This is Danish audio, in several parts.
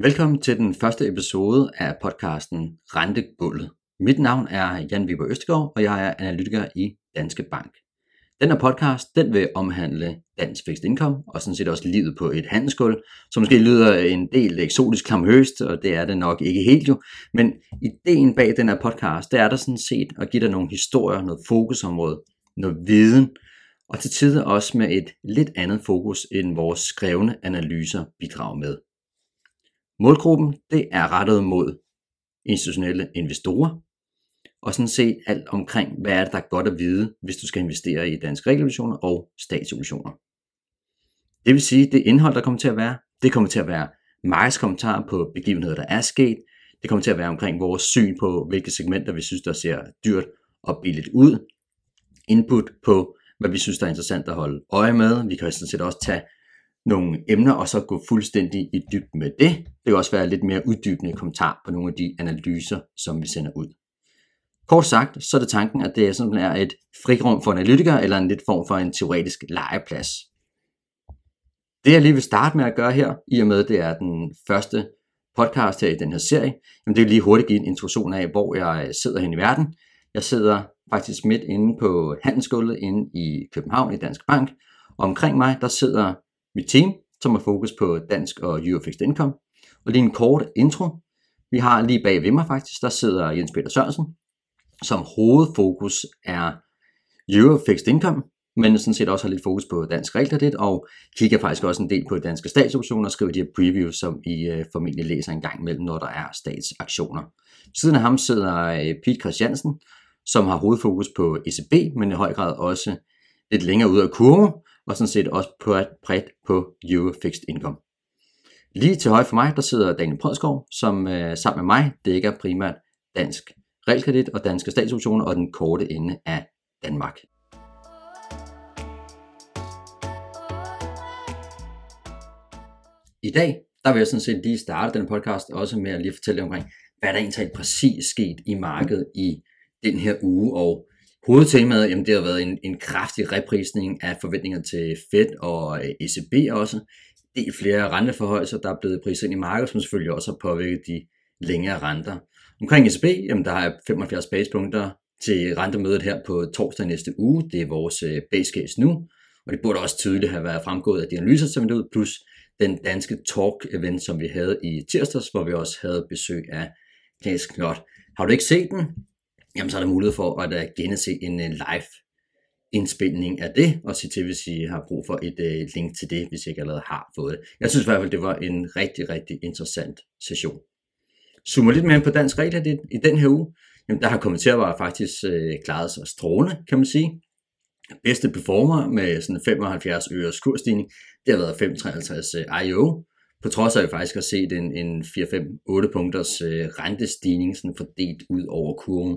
Velkommen til den første episode af podcasten Rentegulvet. Mit navn er Jan Viber Østegård, og jeg er analytiker i Danske Bank. Den her podcast den vil omhandle dansk fixed income, og sådan set også livet på et handelsgulv, som måske lyder en del eksotisk klamhøst, og det er det nok ikke helt jo. Men ideen bag den her podcast, det er der sådan set at give dig nogle historier, noget fokusområde, noget viden, og til tider også med et lidt andet fokus, end vores skrevne analyser bidrager med. Målgruppen det er rettet mod institutionelle investorer, og sådan set alt omkring, hvad er det, der er godt at vide, hvis du skal investere i danske regulationer og statsobligationer. Det vil sige, det indhold, der kommer til at være, det kommer til at være markedskommentarer på begivenheder, der er sket. Det kommer til at være omkring vores syn på, hvilke segmenter vi synes, der ser dyrt og billigt ud. Input på, hvad vi synes, der er interessant at holde øje med. Vi kan sådan set også tage nogle emner, og så gå fuldstændig i dybden med det. Det kan også være lidt mere uddybende kommentar på nogle af de analyser, som vi sender ud. Kort sagt, så er det tanken, at det sådan er et frirum for analytikere, eller en lidt form for en teoretisk legeplads. Det jeg lige vil starte med at gøre her, i og med det er den første podcast her i den her serie, jamen det vil lige hurtigt give en introduktion af, hvor jeg sidder hen i verden. Jeg sidder faktisk midt inde på handelsgulvet inde i København i Dansk Bank, og omkring mig der sidder mit team, som har fokus på dansk og Euro Fixed Income. Og lige en kort intro. Vi har lige bag ved mig faktisk, der sidder Jens Peter Sørensen, som hovedfokus er Euro Fixed Income, men sådan set også har lidt fokus på dansk realkredit, og kigger faktisk også en del på danske statsoptioner og skriver de her previews, som I uh, formentlig læser en gang imellem, når der er statsaktioner. Siden af ham sidder øh, Pete Christiansen, som har hovedfokus på ECB, men i høj grad også lidt længere ud af kurven, og sådan set også på et bredt på Euro Fixed Income. Lige til højre for mig, der sidder Daniel Prødskov, som øh, sammen med mig dækker primært dansk realkredit og danske statsoptioner og den korte ende af Danmark. I dag, der vil jeg sådan set lige starte den podcast også med at lige fortælle omkring, hvad der egentlig præcis sket i markedet i den her uge, og hovedtemaet, jamen det har været en, en kraftig reprisning af forventninger til Fed og øh, ECB også. Det er flere renteforhøjelser, der er blevet priset ind i markedet, som selvfølgelig også har påvirket de længere renter. Omkring ECB, jamen der er 75 basepunkter til rentemødet her på torsdag næste uge. Det er vores øh, base case nu, og det burde også tydeligt have været fremgået af de analyser, som er ud, plus den danske talk-event, som vi havde i tirsdags, hvor vi også havde besøg af Klaas Knot. Har du ikke set den? Jamen så er der mulighed for at uh, gense en uh, live indspilning af det, og se til, hvis I har brug for et uh, link til det, hvis I ikke allerede har fået det. Jeg synes i hvert fald, det var en rigtig, rigtig interessant session. Zoomer lidt mere på dansk regler i, i den her uge, jamen der har kommenterer faktisk øh, klaret sig strålende, kan man sige. Bedste performer med sådan 75 øres kursstigning, det har været 5,53 IO, på trods af at vi faktisk har set en, en 4-5-8 punkters øh, rentestigning sådan fordelt ud over kurven.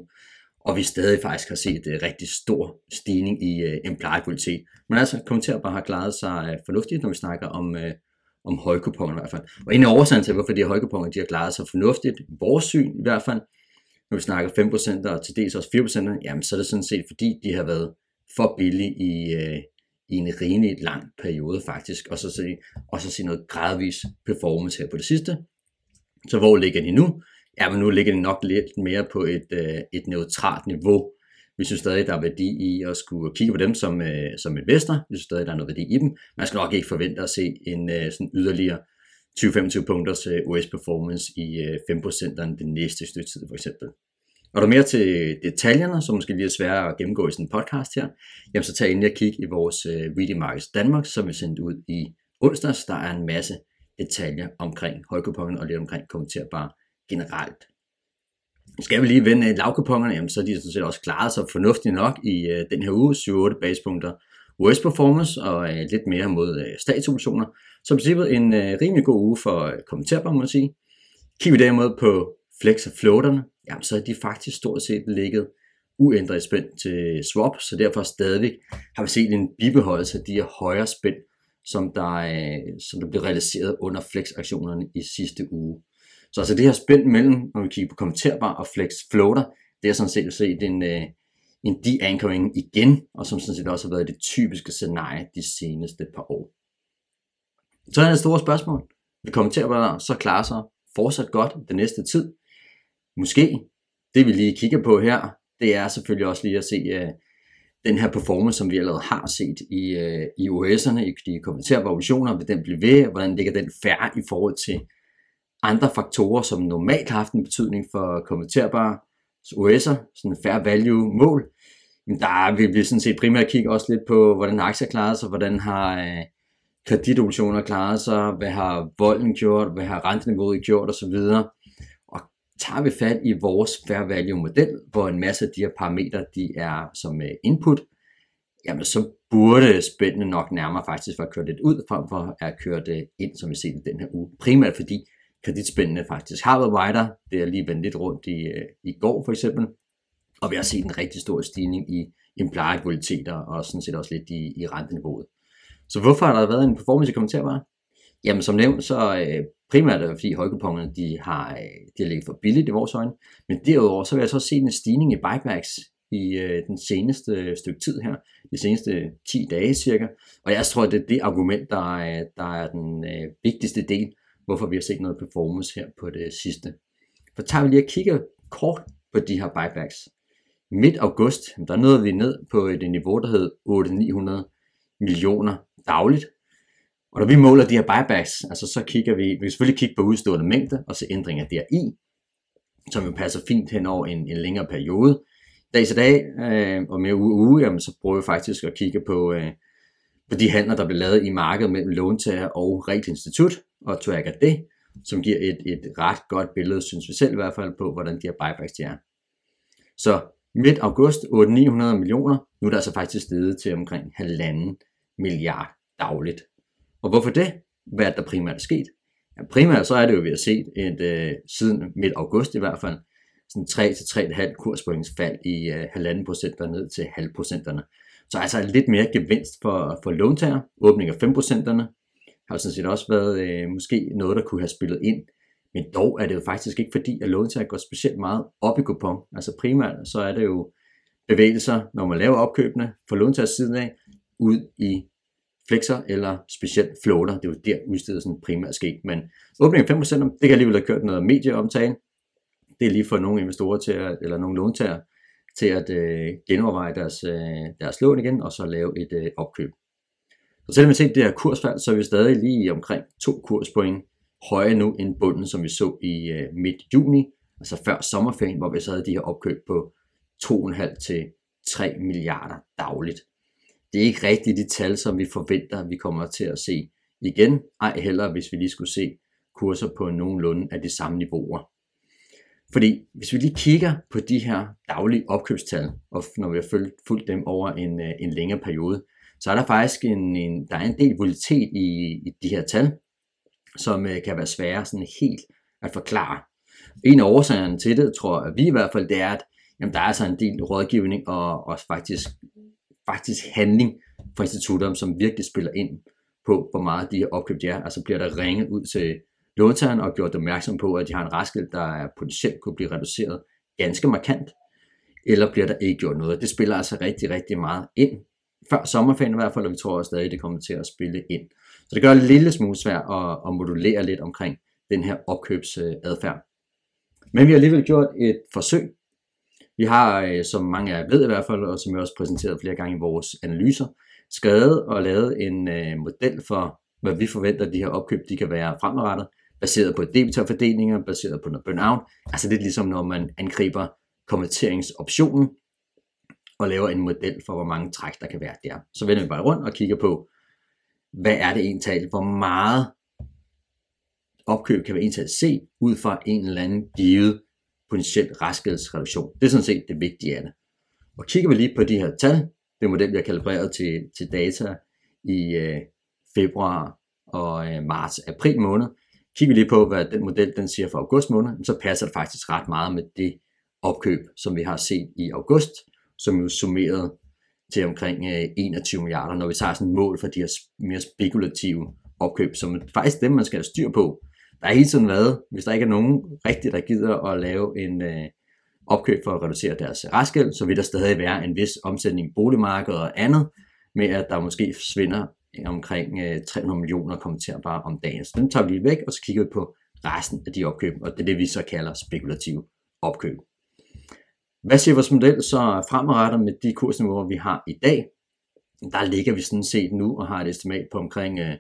Og vi stadig faktisk har set en øh, rigtig stor stigning i øh, uh, implied Men altså, kommenterer bare har klaret sig uh, fornuftigt, når vi snakker om, uh, om højkuponger i hvert fald. Og en af årsagen til, hvorfor de her højkuponger de har klaret sig fornuftigt, vores syn i hvert fald, når vi snakker 5% og til dels også 4%, jamen så er det sådan set, fordi de har været for billige i, øh, i en rimelig lang periode faktisk, og så se, og så se noget gradvis performance her på det sidste. Så hvor ligger de nu? Ja, men nu ligger det nok lidt mere på et, øh, et neutralt niveau, vi synes stadig, der er værdi i at skulle kigge på dem som, øh, som investor. Vi synes stadig, der er noget værdi i dem. Man skal nok ikke forvente at se en øh, sådan yderligere 20-25 punkters øh, US performance i øh, 5% den næste stykke tid for eksempel. Og der er mere til detaljerne, som måske lige er svære at gennemgå i sådan en podcast her, jamen så tag ind og kig i vores øh, Reading Markets Danmark, som vi sendte ud i onsdags. Der er en masse detaljer omkring højkupongen og lidt omkring kommenterbare generelt. Skal vi lige vende øh, lavkupongerne, jamen, så er de sådan set også klaret sig fornuftigt nok i øh, den her uge, 7-8 basepunkter US performance og øh, lidt mere mod øh, statsobligationer. Så i princippet en øh, rimelig god uge for øh, kommenterbare, må man sige. Kigger vi derimod på flex og floaterne, jamen, så er de faktisk stort set ligget uændret spænd til swap, så derfor stadig har vi set en bibeholdelse af de her højere spænd, som der, øh, som der blev realiseret under flex-aktionerne i sidste uge. Så altså det her spænd mellem, når vi kigger på kommenterbar og flex floater, det er sådan set set en, øh, en de-anchoring igen, og som sådan set også har været det typiske scenarie de seneste par år. Så er det store spørgsmål. vil kommenterbare så klare sig fortsat godt den næste tid. Måske. Det vi lige kigger på her, det er selvfølgelig også lige at se uh, den her performance, som vi allerede har set i, uh, i OS'erne, i de kommenterbare obligationer, vil den blive ved, hvordan ligger den færre i forhold til andre faktorer, som normalt har haft en betydning for kommenterbare OS'er, sådan en fair value mål. Men der vil vi sådan set primært kigge også lidt på, hvordan aktier klarer sig, hvordan har uh, kreditobligationer klaret sig, hvad har volden gjort, hvad har renteniveauet gjort osv. Og tager vi fat i vores fair value model, hvor en masse af de her parametre, de er som øh, input, jamen så burde spændende nok nærmere faktisk være kørt lidt ud, frem for at køre det ind, som vi ser i den her uge. Primært fordi kreditspændene faktisk har været wider. Det er lige vendt lidt rundt i, øh, i går for eksempel. Og vi har set en rigtig stor stigning i implied volatiliteter og sådan set også lidt i, i renteniveauet. Så hvorfor har der været en performance i kommenterbare? Jamen som nævnt, så øh, primært er det fordi højkuponerne de har, øh, de har ligget for billigt i vores øjne. Men derudover så vil jeg så se en stigning i buybacks i øh, den seneste øh, stykke tid her, de seneste 10 dage cirka. Og jeg tror, det er det argument, der er, der er den øh, vigtigste del, hvorfor vi har set noget performance her på det sidste. For tager vi lige og kigger kort på de her buybacks. Midt august, der nåede vi ned på et niveau, der hed 8-900 millioner dagligt. Og når vi måler de her buybacks, altså så kigger vi, vi kan selvfølgelig kigge på udstående mængde og se ændringer deri, som jo passer fint hen over en, en længere periode. Dag til dag øh, og mere uge uge, jamen, så prøver vi faktisk at kigge på, øh, på de handler, der bliver lavet i markedet mellem låntager og realinstitut, og tracker det, som giver et, et ret godt billede, synes vi selv i hvert fald, på, hvordan de her buybacks de er. Så midt august 800-900 millioner, nu er der altså faktisk steget til omkring halvanden milliard dagligt. Og hvorfor det? Hvad er der primært er sket? Ja, primært så er det jo, vi har set et, øh, siden midt august i hvert fald, sådan 3-3,5 kurspoints fald i øh, halvanden halvanden procenter ned til halvprocenterne. Så altså lidt mere gevinst for, for låntager. Åbning af 5 procenterne har jo sådan set også været øh, måske noget, der kunne have spillet ind. Men dog er det jo faktisk ikke fordi, at låntager går specielt meget op i kupon. Altså primært så er det jo bevægelser, når man laver opkøbene for låntagers siden af, ud i flexer eller specielt floater. Det er jo der udstedelsen primært sker. Men åbningen af 5%, det kan alligevel have kørt noget medieomtale. Det er lige for nogle investorer til at, eller nogle låntager til at øh, genoverveje deres, øh, deres lån igen, og så lave et øh, opkøb. Så selvom vi set det her kursfald, så er vi stadig lige omkring to kurspoint højere nu end bunden, som vi så i øh, midt juni, altså før sommerferien, hvor vi så havde de her opkøb på 2,5 til 3 milliarder dagligt det er ikke rigtigt de tal, som vi forventer, vi kommer til at se igen. Ej heller, hvis vi lige skulle se kurser på nogenlunde af de samme niveauer. Fordi hvis vi lige kigger på de her daglige opkøbstal, og når vi har fulgt, dem over en, øh, en længere periode, så er der faktisk en, en, der er en del volatilitet i, i de her tal, som øh, kan være svære sådan helt at forklare. En af årsagerne til det, tror jeg vi i hvert fald, det er, at jamen, der er altså en del rådgivning og, og faktisk faktisk handling fra institutterne, som virkelig spiller ind på, hvor meget de her opkøb de er. Altså bliver der ringet ud til låntageren og gjort opmærksom på, at de har en restgæld, der er potentielt kunne blive reduceret ganske markant, eller bliver der ikke gjort noget. Det spiller altså rigtig, rigtig meget ind. Før sommerferien i hvert fald, og vi tror også stadig, det kommer til at spille ind. Så det gør det en lille smule svært at, at modulere lidt omkring den her opkøbsadfærd. Men vi har alligevel gjort et forsøg vi har, øh, som mange af jer ved i hvert fald, og som jeg også præsenteret flere gange i vores analyser, skrevet og lavet en øh, model for, hvad vi forventer, at de her opkøb de kan være fremadrettet, baseret på debitorfordelinger, baseret på noget burnout. Altså lidt ligesom når man angriber konverteringsoptionen og laver en model for, hvor mange træk der kan være der. Så vender vi bare rundt og kigger på, hvad er det ental, hvor meget opkøb kan vi ental se ud fra en eller anden givet potentiel raskhedsreduktion. Det er sådan set det vigtige af det. Og kigger vi lige på de her tal, det model, vi har kalibreret til, til data i øh, februar og øh, marts, april måned, kigger vi lige på, hvad den model den siger for august måned, så passer det faktisk ret meget med det opkøb, som vi har set i august, som jo summeret til omkring øh, 21 milliarder, når vi tager sådan et mål for de her mere spekulative opkøb, som er faktisk dem, man skal have styr på, der er hele tiden været, hvis der ikke er nogen rigtigt, der gider at lave en øh, opkøb for at reducere deres restgæld, så vil der stadig være en vis omsætning i boligmarkedet og andet, med at der måske svinder omkring øh, 300 millioner kommenterbare om dagen. Så den tager vi lige væk, og så kigger vi på resten af de opkøb, og det er det, vi så kalder spekulative opkøb. Hvad siger vores model så fremadrettet med de kursniveauer, vi har i dag? Der ligger vi sådan set nu og har et estimat på omkring øh,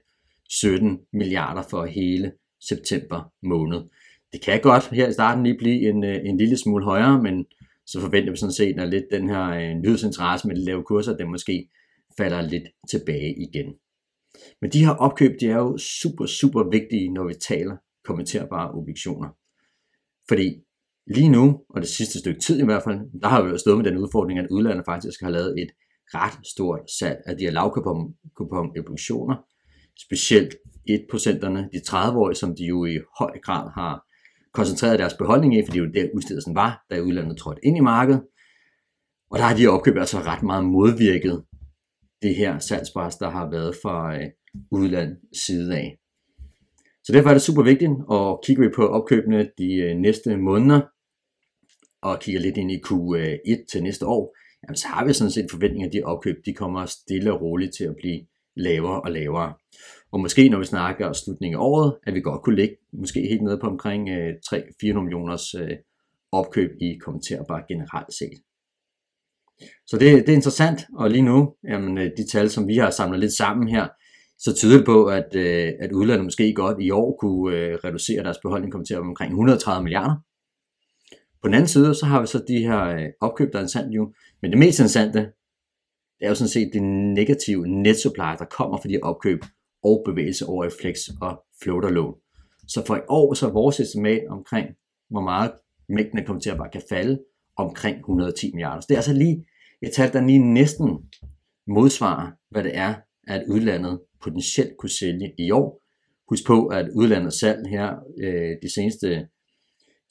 17 milliarder for hele september måned. Det kan godt her i starten lige blive en, øh, en lille smule højere, men så forventer vi sådan set, at lidt den her øh, nyhedsinteresse med de lave kurser, den måske falder lidt tilbage igen. Men de her opkøb, de er jo super, super vigtige, når vi taler kommenterbare obligationer. Fordi lige nu, og det sidste stykke tid i hvert fald, der har vi jo stået med den udfordring, at udlandet faktisk har lavet et ret stort salg af de her lavkupon-evolutioner, specielt 1%'erne, de 30-årige, som de jo i høj grad har koncentreret deres beholdning i, fordi det jo der udstedelsen var, da udlandet trådte ind i markedet. Og der har de opkøb altså ret meget modvirket det her salgspres, der har været fra øh, side af. Så derfor er det super vigtigt, og kigger vi på opkøbene de øh, næste måneder, og kigger lidt ind i Q1 øh, til næste år, jamen, så har vi sådan set forventninger, at de opkøb de kommer stille og roligt til at blive lavere og lavere. Og måske når vi snakker slutningen af året, at vi godt kunne ligge måske helt nede på omkring øh, 3-4 millioners øh, opkøb i kommenterbare generelt set. Så det, det er interessant, og lige nu, jamen, de tal, som vi har samlet lidt sammen her, så tyder det på, at, at udlandet måske godt i år kunne reducere deres beholdning kommer omkring 130 milliarder. På den anden side, så har vi så de her øh, opkøb, der er interessant jo. Men det mest interessante, det er jo sådan set det negative net supply, der kommer fra de opkøb, og bevægelse over i flex og floater lån. Så for i år så er vores estimat omkring, hvor meget mængden af kommenterbare kan falde, omkring 110 milliarder. Så det er altså lige et tal, der lige næsten modsvarer, hvad det er, at udlandet potentielt kunne sælge i år. Husk på, at udlandet salg her øh, de seneste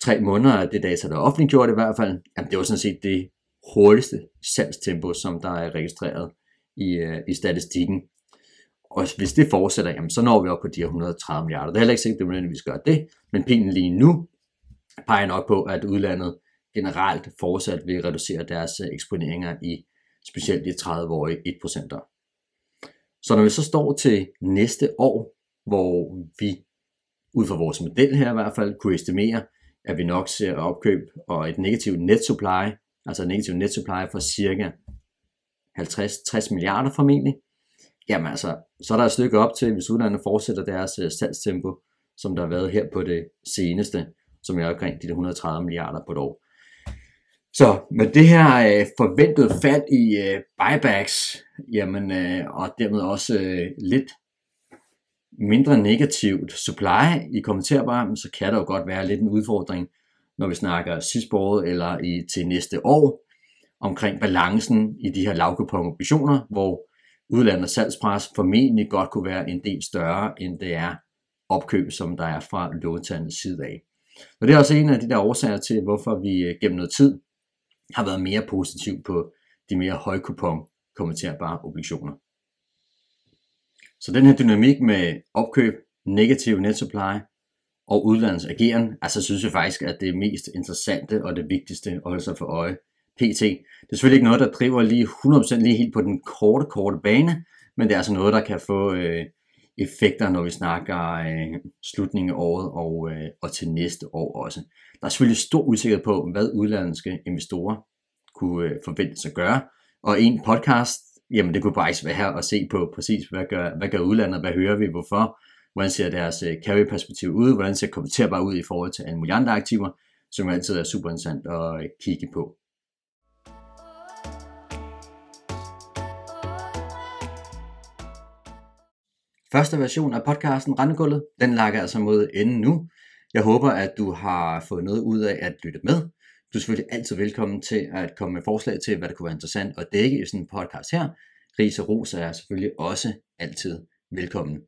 tre måneder, det data, der er offentliggjort i hvert fald, jamen det var sådan set det hurtigste salgstempo, som der er registreret i, øh, i statistikken. Og hvis det fortsætter, jamen, så når vi op på de her 130 milliarder. Det er heller ikke sikkert, at det nødvendigvis gør det, men pilen lige nu peger nok på, at udlandet generelt fortsat vil reducere deres øh, eksponeringer i specielt de 30-årige 1%. Så når vi så står til næste år, hvor vi ud fra vores model her i hvert fald kunne estimere, at vi nok ser øh, opkøb og et negativt net supply, altså et negativt net supply for cirka 50-60 milliarder formentlig, Jamen altså, så er der et stykke op til, hvis udlandet fortsætter deres øh, salgstempo, som der har været her på det seneste, som er omkring de 130 milliarder på et år. Så med det her øh, forventede fald i øh, buybacks, jamen, øh, og dermed også øh, lidt mindre negativt supply i kommenterbare, så kan der jo godt være lidt en udfordring, når vi snakker sidste år eller i, til næste år, omkring balancen i de her lavkupon obligationer, hvor udlandets salgspres formentlig godt kunne være en del større, end det er opkøb, som der er fra låntagernes side af. Og det er også en af de der årsager til, hvorfor vi øh, gennem noget tid har været mere positiv på de mere højkupon kommenterbare obligationer. Så den her dynamik med opkøb, negativ net supply og udlandets ageren, altså synes jeg faktisk, at det er mest interessante og det vigtigste at holde sig for øje PT. Det er selvfølgelig ikke noget, der driver lige 100% lige helt på den korte, korte bane, men det er altså noget, der kan få øh, effekter, når vi snakker øh, slutningen af året og, øh, og til næste år også. Der er selvfølgelig stor usikkerhed på, hvad udlandske investorer kunne øh, forvente sig at gøre, og en podcast, jamen det kunne bare være her at se på præcis, hvad gør, hvad gør udlandet, hvad hører vi, hvorfor, hvordan ser deres øh, carry-perspektiv ud, hvordan ser kommenterbar ud i forhold til alle mulige andre aktiver, som altid er super interessant at øh, kigge på. Første version af podcasten Randegulvet, den lager altså mod enden nu. Jeg håber, at du har fået noget ud af at lytte med. Du er selvfølgelig altid velkommen til at komme med forslag til, hvad der kunne være interessant at dække i sådan en podcast her. Ris og ros er selvfølgelig også altid velkommen.